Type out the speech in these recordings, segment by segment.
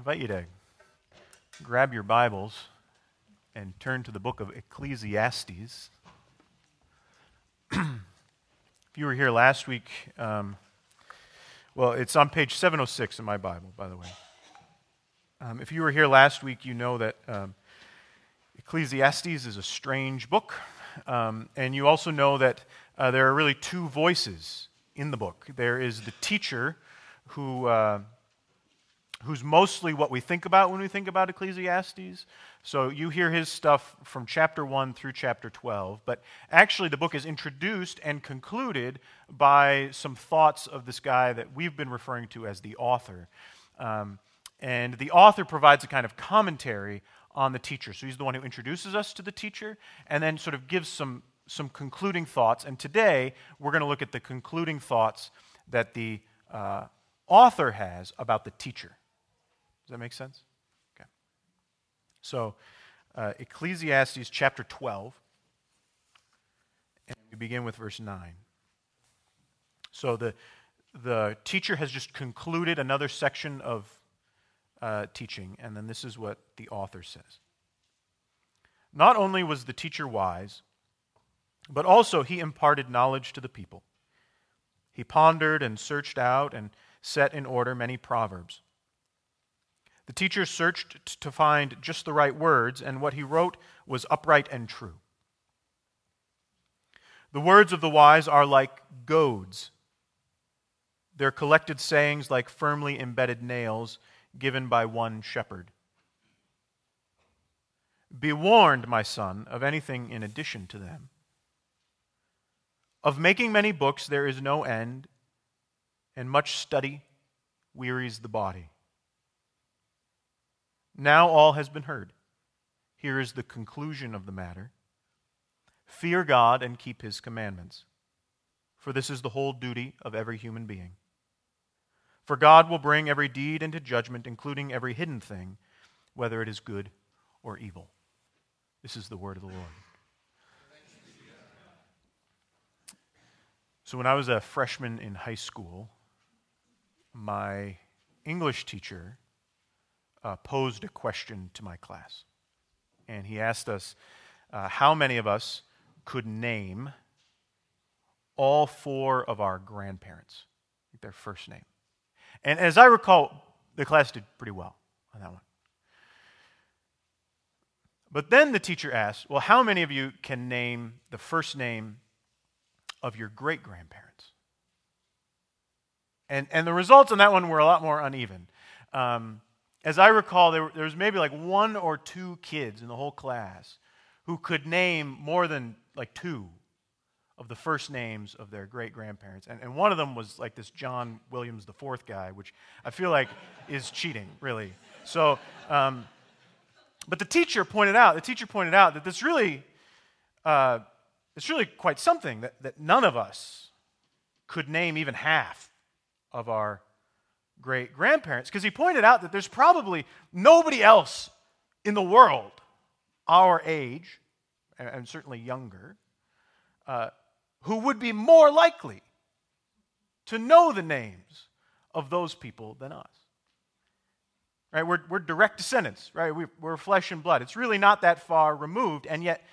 invite you to grab your Bibles and turn to the book of Ecclesiastes. if you were here last week, um, well, it's on page 706 in my Bible, by the way. Um, if you were here last week, you know that um, Ecclesiastes is a strange book. Um, and you also know that uh, there are really two voices in the book there is the teacher who. Uh, who's mostly what we think about when we think about Ecclesiastes. So you hear his stuff from chapter 1 through chapter 12. But actually, the book is introduced and concluded by some thoughts of this guy that we've been referring to as the author. Um, and the author provides a kind of commentary on the teacher. So he's the one who introduces us to the teacher and then sort of gives some, some concluding thoughts. And today, we're going to look at the concluding thoughts that the uh, author has about the teacher. Does that make sense? Okay. So, uh, Ecclesiastes chapter 12, and we begin with verse 9. So, the, the teacher has just concluded another section of uh, teaching, and then this is what the author says. Not only was the teacher wise, but also he imparted knowledge to the people. He pondered and searched out and set in order many proverbs. The teacher searched to find just the right words, and what he wrote was upright and true. The words of the wise are like goads, their collected sayings like firmly embedded nails given by one shepherd. Be warned, my son, of anything in addition to them. Of making many books there is no end, and much study wearies the body. Now all has been heard. Here is the conclusion of the matter Fear God and keep his commandments, for this is the whole duty of every human being. For God will bring every deed into judgment, including every hidden thing, whether it is good or evil. This is the word of the Lord. So, when I was a freshman in high school, my English teacher uh, posed a question to my class. And he asked us uh, how many of us could name all four of our grandparents, their first name. And as I recall, the class did pretty well on that one. But then the teacher asked, Well, how many of you can name the first name of your great grandparents? And, and the results on that one were a lot more uneven. Um, as I recall, there, was maybe like one or two kids in the whole class who could name more than like two of the first names of their great grandparents. And, and one of them was like this John Williams the fourth guy, which I feel like is cheating, really. So, um, but the teacher pointed out, the teacher pointed out that this really, uh, it's really quite something that, that none of us could name even half of our great grandparents because he pointed out that there's probably nobody else in the world our age, and certainly younger, uh, who would be more likely to know the names of those people than us. Right? We're, we're direct descendants, right? We, we're flesh and blood. It's really not that far removed, and yet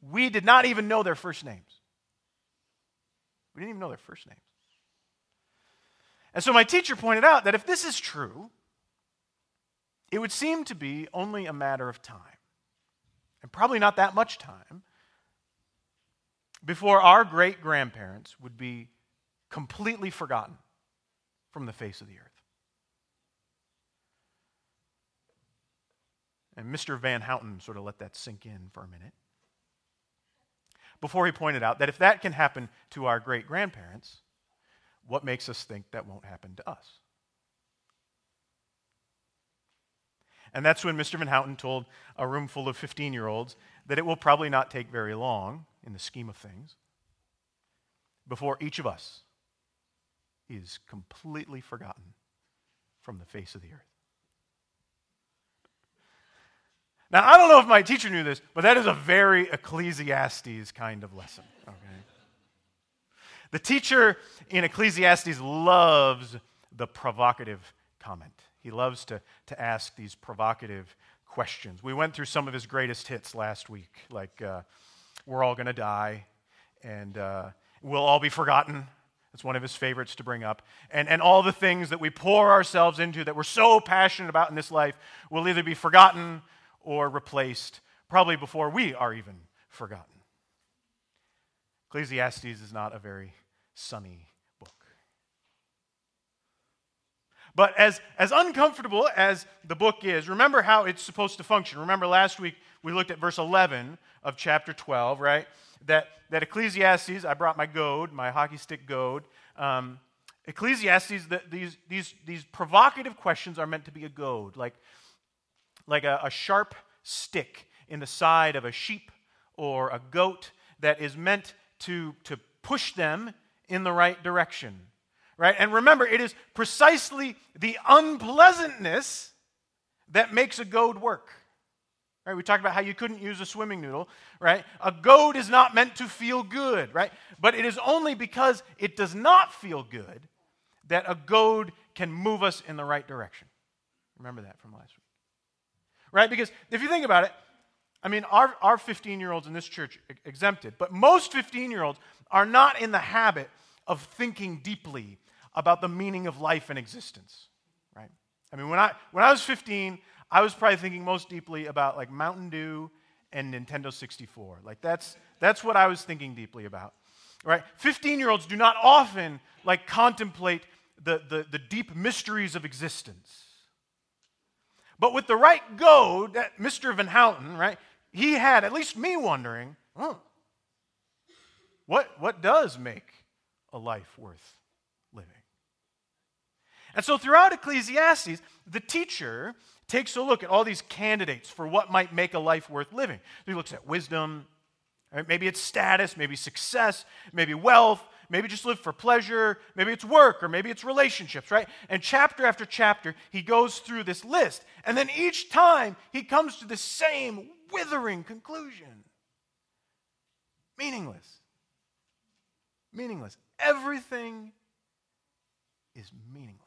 we did not even know their first names. We didn't even know their first names. And so my teacher pointed out that if this is true, it would seem to be only a matter of time, and probably not that much time, before our great grandparents would be completely forgotten from the face of the earth. And Mr. Van Houten sort of let that sink in for a minute. Before he pointed out that if that can happen to our great grandparents, what makes us think that won't happen to us? And that's when Mr. Van Houten told a room full of 15 year olds that it will probably not take very long, in the scheme of things, before each of us is completely forgotten from the face of the earth. Now, I don't know if my teacher knew this, but that is a very Ecclesiastes kind of lesson. Okay? The teacher in Ecclesiastes loves the provocative comment. He loves to, to ask these provocative questions. We went through some of his greatest hits last week, like uh, We're All Gonna Die and uh, We'll All Be Forgotten. It's one of his favorites to bring up. And, and all the things that we pour ourselves into that we're so passionate about in this life will either be forgotten or replaced, probably before we are even forgotten. Ecclesiastes is not a very sunny book. But as, as uncomfortable as the book is, remember how it's supposed to function. Remember last week we looked at verse 11 of chapter 12, right? That, that Ecclesiastes, I brought my goad, my hockey stick goad. Um, Ecclesiastes, the, these, these, these provocative questions are meant to be a goad, like, like a, a sharp stick in the side of a sheep or a goat that is meant to, to push them in the right direction. Right? And remember, it is precisely the unpleasantness that makes a goad work. Right? We talked about how you couldn't use a swimming noodle, right? A goad is not meant to feel good, right? But it is only because it does not feel good that a goad can move us in the right direction. Remember that from last week. Right? Because if you think about it, I mean, our, our 15 year olds in this church exempted, but most 15 year olds are not in the habit of thinking deeply about the meaning of life and existence, right? I mean, when I, when I was 15, I was probably thinking most deeply about like Mountain Dew and Nintendo 64. Like, that's, that's what I was thinking deeply about, right? 15 year olds do not often like contemplate the, the, the deep mysteries of existence. But with the right goad, that Mr. Van Houten, right, he had at least me wondering, oh, what, what does make a life worth living? And so throughout Ecclesiastes, the teacher takes a look at all these candidates for what might make a life worth living. He looks at wisdom, right? maybe it's status, maybe success, maybe wealth, maybe just live for pleasure, maybe it's work, or maybe it's relationships, right? And chapter after chapter, he goes through this list. And then each time, he comes to the same withering conclusion meaningless. Meaningless. Everything is meaningless.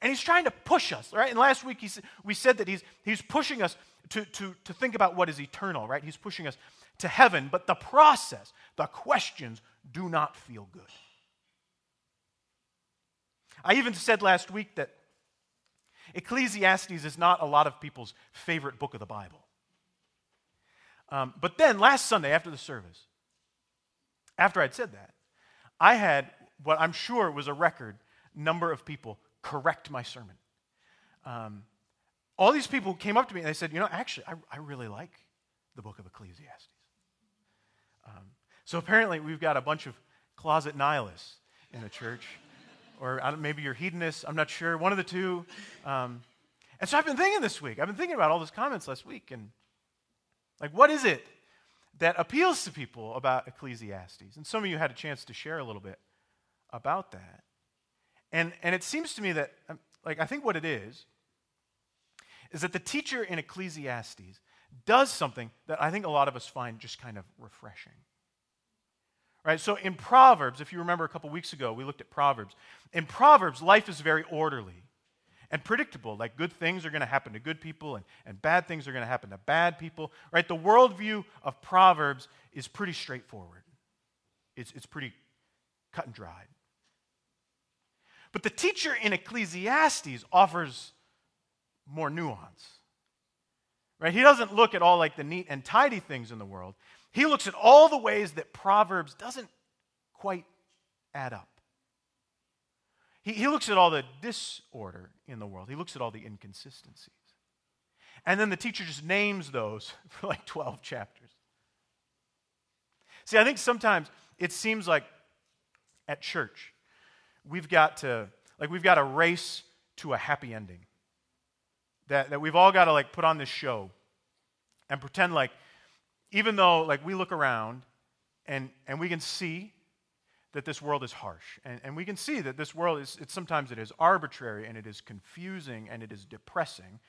And he's trying to push us, right? And last week he, we said that he's, he's pushing us to, to, to think about what is eternal, right? He's pushing us to heaven, but the process, the questions do not feel good. I even said last week that Ecclesiastes is not a lot of people's favorite book of the Bible. Um, but then last Sunday after the service, after I'd said that, I had what I'm sure was a record number of people correct my sermon. Um, all these people came up to me and they said, You know, actually, I, I really like the book of Ecclesiastes. Um, so apparently, we've got a bunch of closet nihilists in the church. or maybe you're hedonists, I'm not sure, one of the two. Um, and so I've been thinking this week, I've been thinking about all those comments last week, and like, what is it that appeals to people about Ecclesiastes? And some of you had a chance to share a little bit about that. And, and it seems to me that, um, like, I think what it is, is that the teacher in Ecclesiastes does something that I think a lot of us find just kind of refreshing. Right? So in Proverbs, if you remember a couple weeks ago, we looked at Proverbs. In Proverbs, life is very orderly and predictable. Like good things are going to happen to good people and, and bad things are going to happen to bad people. Right? The worldview of Proverbs is pretty straightforward, it's, it's pretty cut and dried. But the teacher in Ecclesiastes offers more nuance. Right? He doesn't look at all like the neat and tidy things in the world. He looks at all the ways that Proverbs doesn't quite add up. He, he looks at all the disorder in the world. He looks at all the inconsistencies. And then the teacher just names those for like 12 chapters. See, I think sometimes it seems like at church, we've got to, like, we've got to race to a happy ending. That, that we've all got to, like, put on this show and pretend like, even though, like, we look around and, and we can see that this world is harsh. And, and we can see that this world is, it, sometimes it is arbitrary and it is confusing and it is depressing.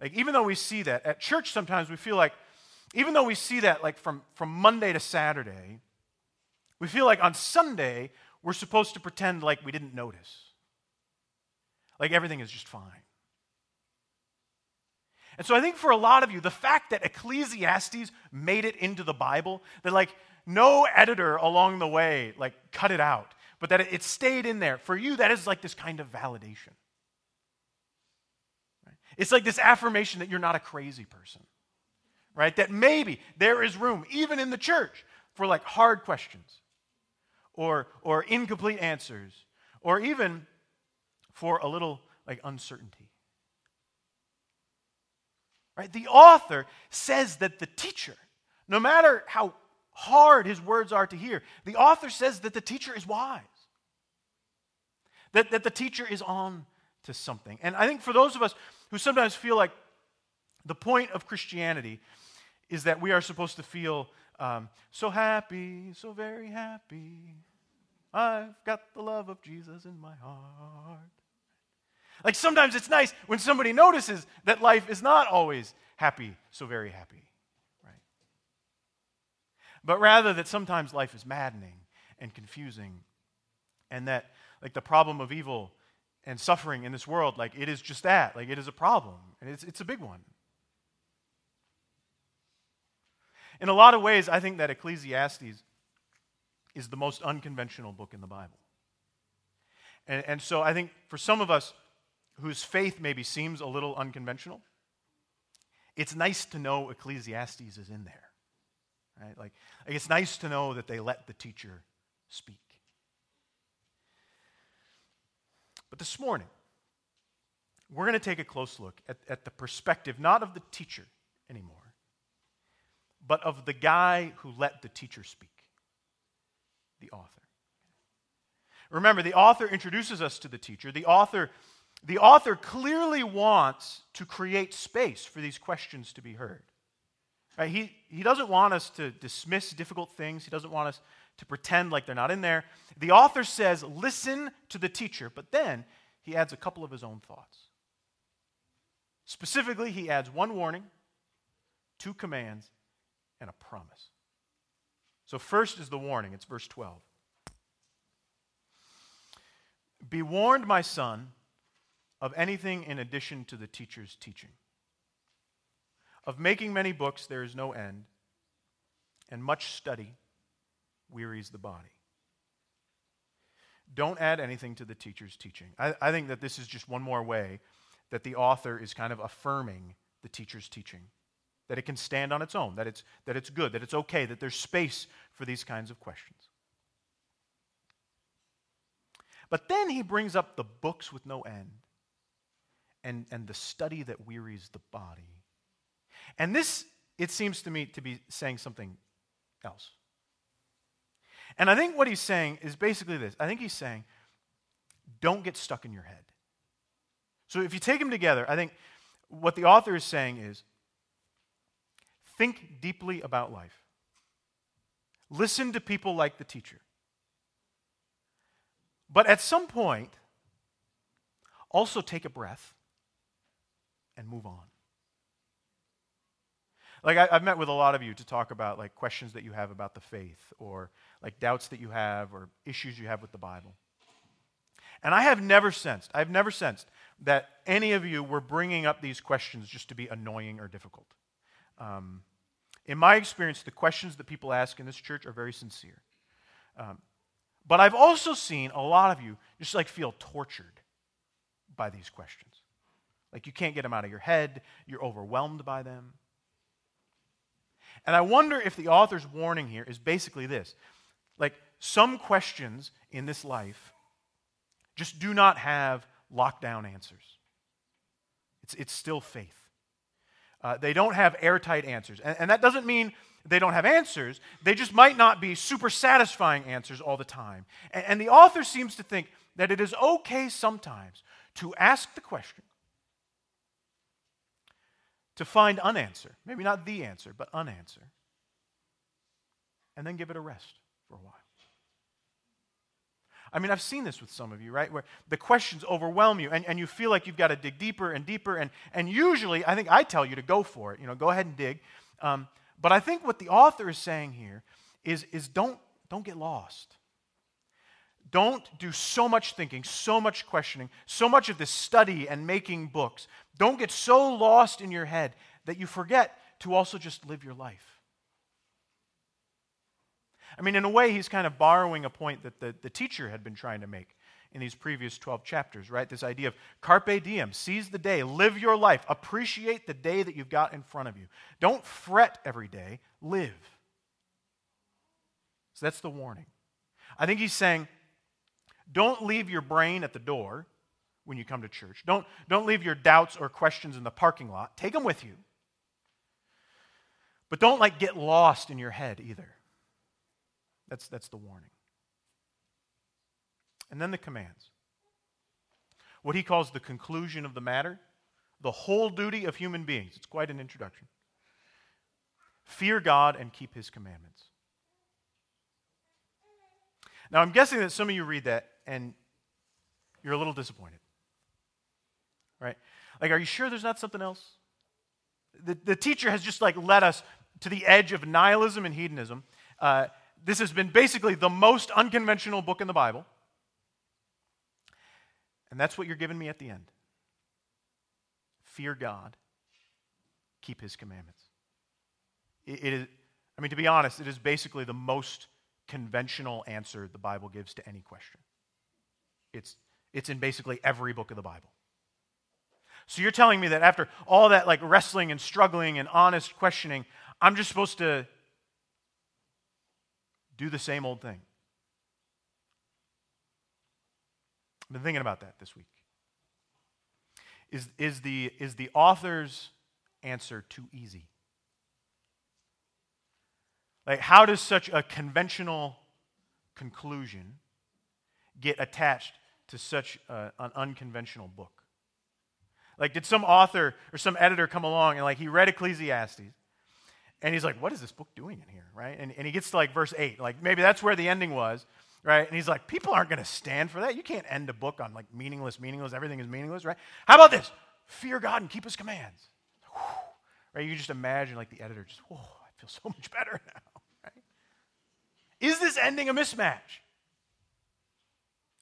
Like, even though we see that, at church sometimes we feel like, even though we see that, like, from, from Monday to Saturday, we feel like on Sunday we're supposed to pretend like we didn't notice. Like everything is just fine. And so I think for a lot of you, the fact that Ecclesiastes made it into the Bible, that like no editor along the way like cut it out, but that it stayed in there, for you, that is like this kind of validation. It's like this affirmation that you're not a crazy person, right? That maybe there is room, even in the church, for like hard questions or, or incomplete answers or even for a little like uncertainty. Right? The author says that the teacher, no matter how hard his words are to hear, the author says that the teacher is wise. That, that the teacher is on to something. And I think for those of us who sometimes feel like the point of Christianity is that we are supposed to feel um, so happy, so very happy. I've got the love of Jesus in my heart. Like sometimes it's nice when somebody notices that life is not always happy, so very happy, right? But rather that sometimes life is maddening and confusing, and that, like, the problem of evil and suffering in this world, like, it is just that. Like, it is a problem, and it's, it's a big one. In a lot of ways, I think that Ecclesiastes is the most unconventional book in the Bible. And, and so I think for some of us whose faith maybe seems a little unconventional, it's nice to know Ecclesiastes is in there. Right? Like, it's nice to know that they let the teacher speak. But this morning, we're going to take a close look at, at the perspective not of the teacher anymore, but of the guy who let the teacher speak the author. Remember, the author introduces us to the teacher. The author, the author clearly wants to create space for these questions to be heard. Right? He, he doesn't want us to dismiss difficult things, he doesn't want us to pretend like they're not in there. The author says, listen to the teacher, but then he adds a couple of his own thoughts. Specifically, he adds one warning, two commands, and a promise. So, first is the warning. It's verse 12. Be warned, my son, of anything in addition to the teacher's teaching. Of making many books, there is no end, and much study wearies the body. Don't add anything to the teacher's teaching. I, I think that this is just one more way that the author is kind of affirming the teacher's teaching that it can stand on its own, that it's, that it's good, that it's okay, that there's space for these kinds of questions. But then he brings up the books with no end and, and the study that wearies the body. And this, it seems to me, to be saying something else. And I think what he's saying is basically this I think he's saying, don't get stuck in your head. So if you take them together, I think what the author is saying is Think deeply about life. Listen to people like the teacher. But at some point, also take a breath and move on. Like I, have met with a lot of you to talk about like questions that you have about the faith or like doubts that you have or issues you have with the Bible. And I have never sensed, I've never sensed that any of you were bringing up these questions just to be annoying or difficult. Um, in my experience, the questions that people ask in this church are very sincere. Um, but I've also seen a lot of you just like feel tortured by these questions. Like you can't get them out of your head, you're overwhelmed by them. And I wonder if the author's warning here is basically this like some questions in this life just do not have lockdown answers, it's, it's still faith. Uh, they don't have airtight answers. And, and that doesn't mean they don't have answers, they just might not be super satisfying answers all the time. And, and the author seems to think that it is okay sometimes to ask the question, to find unanswer, maybe not the answer, but unanswer, and then give it a rest for a while. I mean, I've seen this with some of you, right? Where the questions overwhelm you and, and you feel like you've got to dig deeper and deeper. And, and usually, I think I tell you to go for it. You know, go ahead and dig. Um, but I think what the author is saying here is, is don't, don't get lost. don't do so much thinking, so much questioning, so much of this study and making books. Don't get so lost in your head that you forget to also just live your life. I mean, in a way, he's kind of borrowing a point that the, the teacher had been trying to make in these previous 12 chapters, right? This idea of carpe diem, seize the day, live your life, appreciate the day that you've got in front of you. Don't fret every day, live. So that's the warning. I think he's saying, don't leave your brain at the door when you come to church. Don't, don't leave your doubts or questions in the parking lot. Take them with you. But don't like get lost in your head either. That's, that's the warning. And then the commands. What he calls the conclusion of the matter, the whole duty of human beings. It's quite an introduction. Fear God and keep his commandments. Now, I'm guessing that some of you read that and you're a little disappointed. Right? Like, are you sure there's not something else? The, the teacher has just like led us to the edge of nihilism and hedonism. Uh, this has been basically the most unconventional book in the Bible. And that's what you're giving me at the end. Fear God, keep his commandments. it, it is, I mean, to be honest, it is basically the most conventional answer the Bible gives to any question. It's, it's in basically every book of the Bible. So you're telling me that after all that like wrestling and struggling and honest questioning, I'm just supposed to do the same old thing. I've been thinking about that this week. Is, is, the, is the author's answer too easy? Like, how does such a conventional conclusion get attached to such a, an unconventional book? Like, did some author or some editor come along and, like, he read Ecclesiastes and he's like, what is this book doing in here, right? And, and he gets to, like, verse 8. Like, maybe that's where the ending was right? And he's like, people aren't going to stand for that. You can't end a book on like meaningless, meaningless, everything is meaningless, right? How about this? Fear God and keep his commands. Whew. Right? You just imagine like the editor just, oh, I feel so much better now, right? Is this ending a mismatch?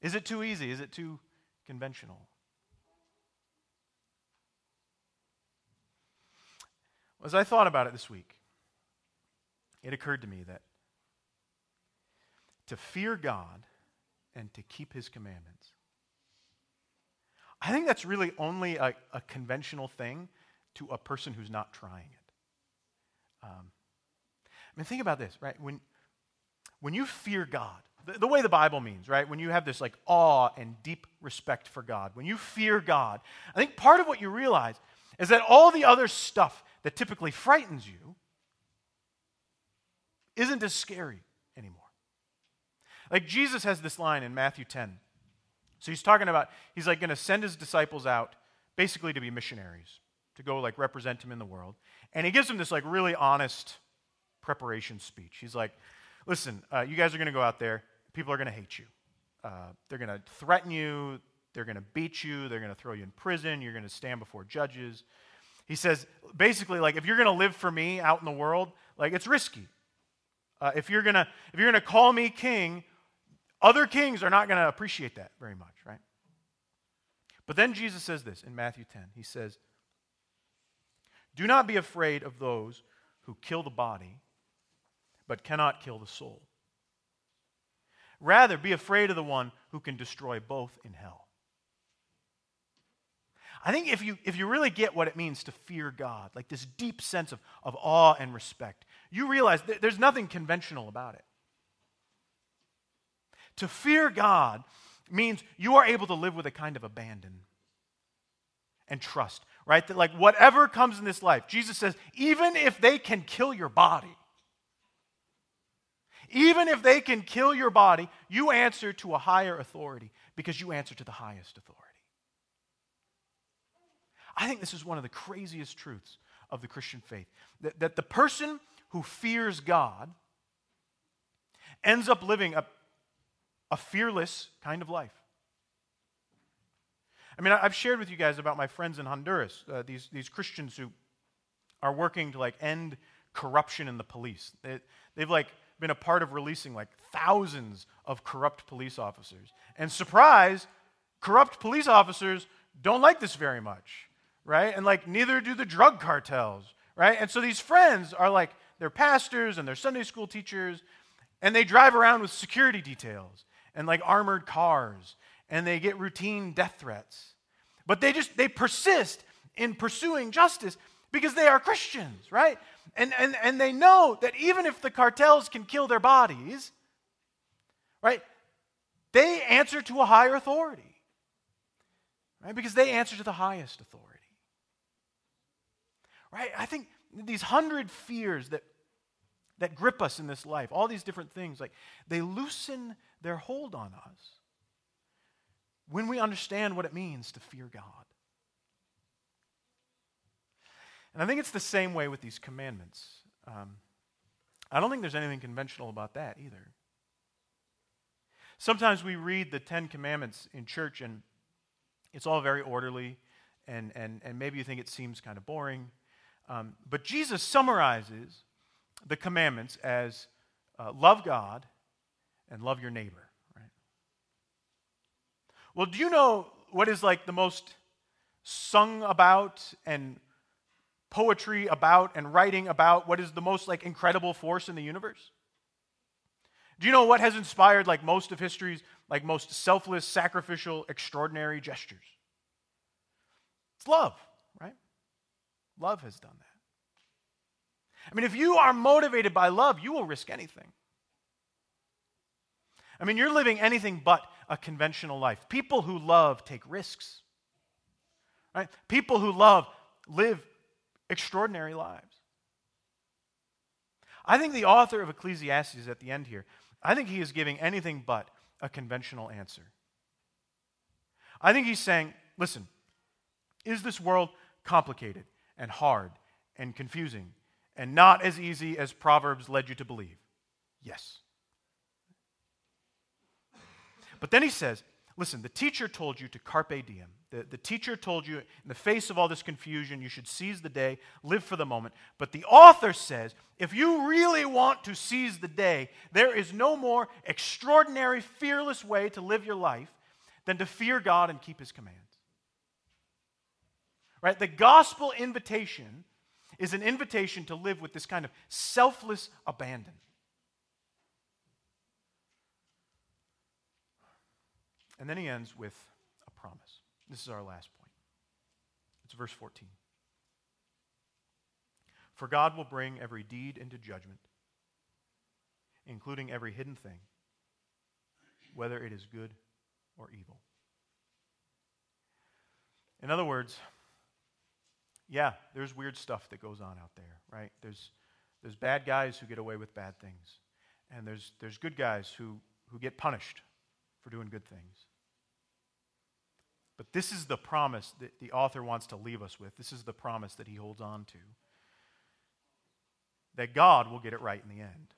Is it too easy? Is it too conventional? As I thought about it this week, it occurred to me that to fear God and to keep his commandments. I think that's really only a, a conventional thing to a person who's not trying it. Um, I mean, think about this, right? When, when you fear God, the, the way the Bible means, right? When you have this like awe and deep respect for God, when you fear God, I think part of what you realize is that all the other stuff that typically frightens you isn't as scary anymore. Like Jesus has this line in Matthew 10. So he's talking about, he's like going to send his disciples out basically to be missionaries, to go like represent him in the world. And he gives them this like really honest preparation speech. He's like, listen, uh, you guys are going to go out there, people are going to hate you. Uh, they're going to threaten you, they're going to beat you, they're going to throw you in prison, you're going to stand before judges. He says, basically, like, if you're going to live for me out in the world, like, it's risky. Uh, if you're going to if you're going to call me king other kings are not going to appreciate that very much, right? But then Jesus says this in Matthew 10. He says, Do not be afraid of those who kill the body, but cannot kill the soul. Rather, be afraid of the one who can destroy both in hell. I think if you, if you really get what it means to fear God, like this deep sense of, of awe and respect, you realize there's nothing conventional about it. To fear God means you are able to live with a kind of abandon and trust, right? That like whatever comes in this life, Jesus says, even if they can kill your body, even if they can kill your body, you answer to a higher authority because you answer to the highest authority. I think this is one of the craziest truths of the Christian faith that, that the person who fears God ends up living a a fearless kind of life. I mean, I've shared with you guys about my friends in Honduras, uh, these, these Christians who are working to like end corruption in the police. They, they've like been a part of releasing like thousands of corrupt police officers. And surprise, corrupt police officers don't like this very much, right? And like neither do the drug cartels, right? And so these friends are like, they're pastors and they're Sunday school teachers, and they drive around with security details and like armored cars, and they get routine death threats. But they just, they persist in pursuing justice because they are Christians, right? And, and, and they know that even if the cartels can kill their bodies, right, they answer to a higher authority, right? Because they answer to the highest authority, right? I think these hundred fears that, that grip us in this life, all these different things, like they loosen their hold on us when we understand what it means to fear God. And I think it's the same way with these commandments. Um, I don't think there's anything conventional about that either. Sometimes we read the Ten Commandments in church and it's all very orderly, and, and, and maybe you think it seems kind of boring. Um, but Jesus summarizes the commandments as uh, love God and love your neighbor, right? Well, do you know what is like the most sung about and poetry about and writing about what is the most like incredible force in the universe? Do you know what has inspired like most of history's like most selfless, sacrificial, extraordinary gestures? It's love, right? Love has done that. I mean, if you are motivated by love, you will risk anything. I mean, you're living anything but a conventional life. People who love take risks. Right? People who love live extraordinary lives. I think the author of Ecclesiastes at the end here, I think he is giving anything but a conventional answer. I think he's saying, listen, is this world complicated and hard and confusing and not as easy as Proverbs led you to believe? Yes. But then he says, listen, the teacher told you to carpe diem. The, the teacher told you, in the face of all this confusion, you should seize the day, live for the moment. But the author says, if you really want to seize the day, there is no more extraordinary, fearless way to live your life than to fear God and keep his commands. Right? The gospel invitation is an invitation to live with this kind of selfless abandon. And then he ends with a promise. This is our last point. It's verse 14. For God will bring every deed into judgment, including every hidden thing, whether it is good or evil. In other words, yeah, there's weird stuff that goes on out there, right? There's, there's bad guys who get away with bad things, and there's, there's good guys who, who get punished for doing good things. But this is the promise that the author wants to leave us with. This is the promise that he holds on to. That God will get it right in the end.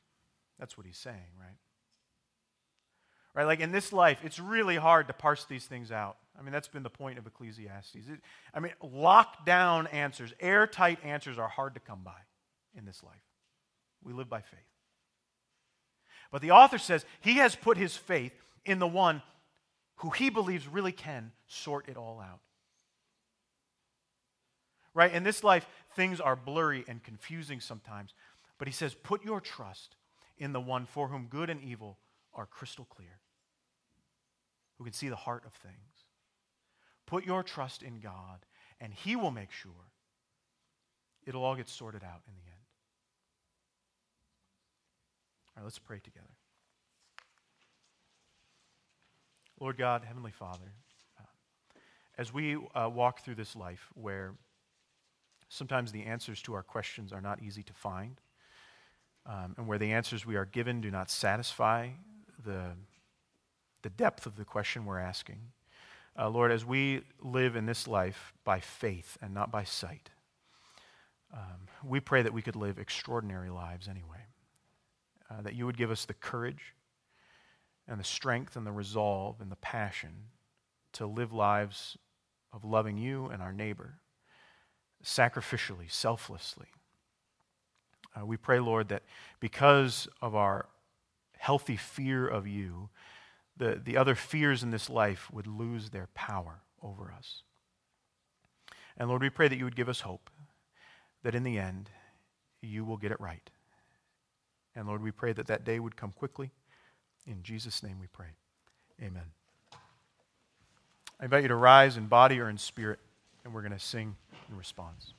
That's what he's saying, right? Right? Like in this life, it's really hard to parse these things out. I mean, that's been the point of Ecclesiastes. It, I mean, lockdown answers, airtight answers are hard to come by in this life. We live by faith. But the author says he has put his faith in the one who he believes really can sort it all out. Right? In this life, things are blurry and confusing sometimes. But he says, put your trust in the one for whom good and evil are crystal clear, who can see the heart of things. Put your trust in God, and he will make sure it'll all get sorted out in the end. All right, let's pray together. Lord God, Heavenly Father, uh, as we uh, walk through this life where sometimes the answers to our questions are not easy to find, um, and where the answers we are given do not satisfy the, the depth of the question we're asking, uh, Lord, as we live in this life by faith and not by sight, um, we pray that we could live extraordinary lives anyway. Uh, that you would give us the courage and the strength and the resolve and the passion to live lives of loving you and our neighbor sacrificially, selflessly. Uh, we pray, Lord, that because of our healthy fear of you, the, the other fears in this life would lose their power over us. And Lord, we pray that you would give us hope, that in the end, you will get it right. And Lord, we pray that that day would come quickly. In Jesus' name we pray. Amen. I invite you to rise in body or in spirit, and we're going to sing in response.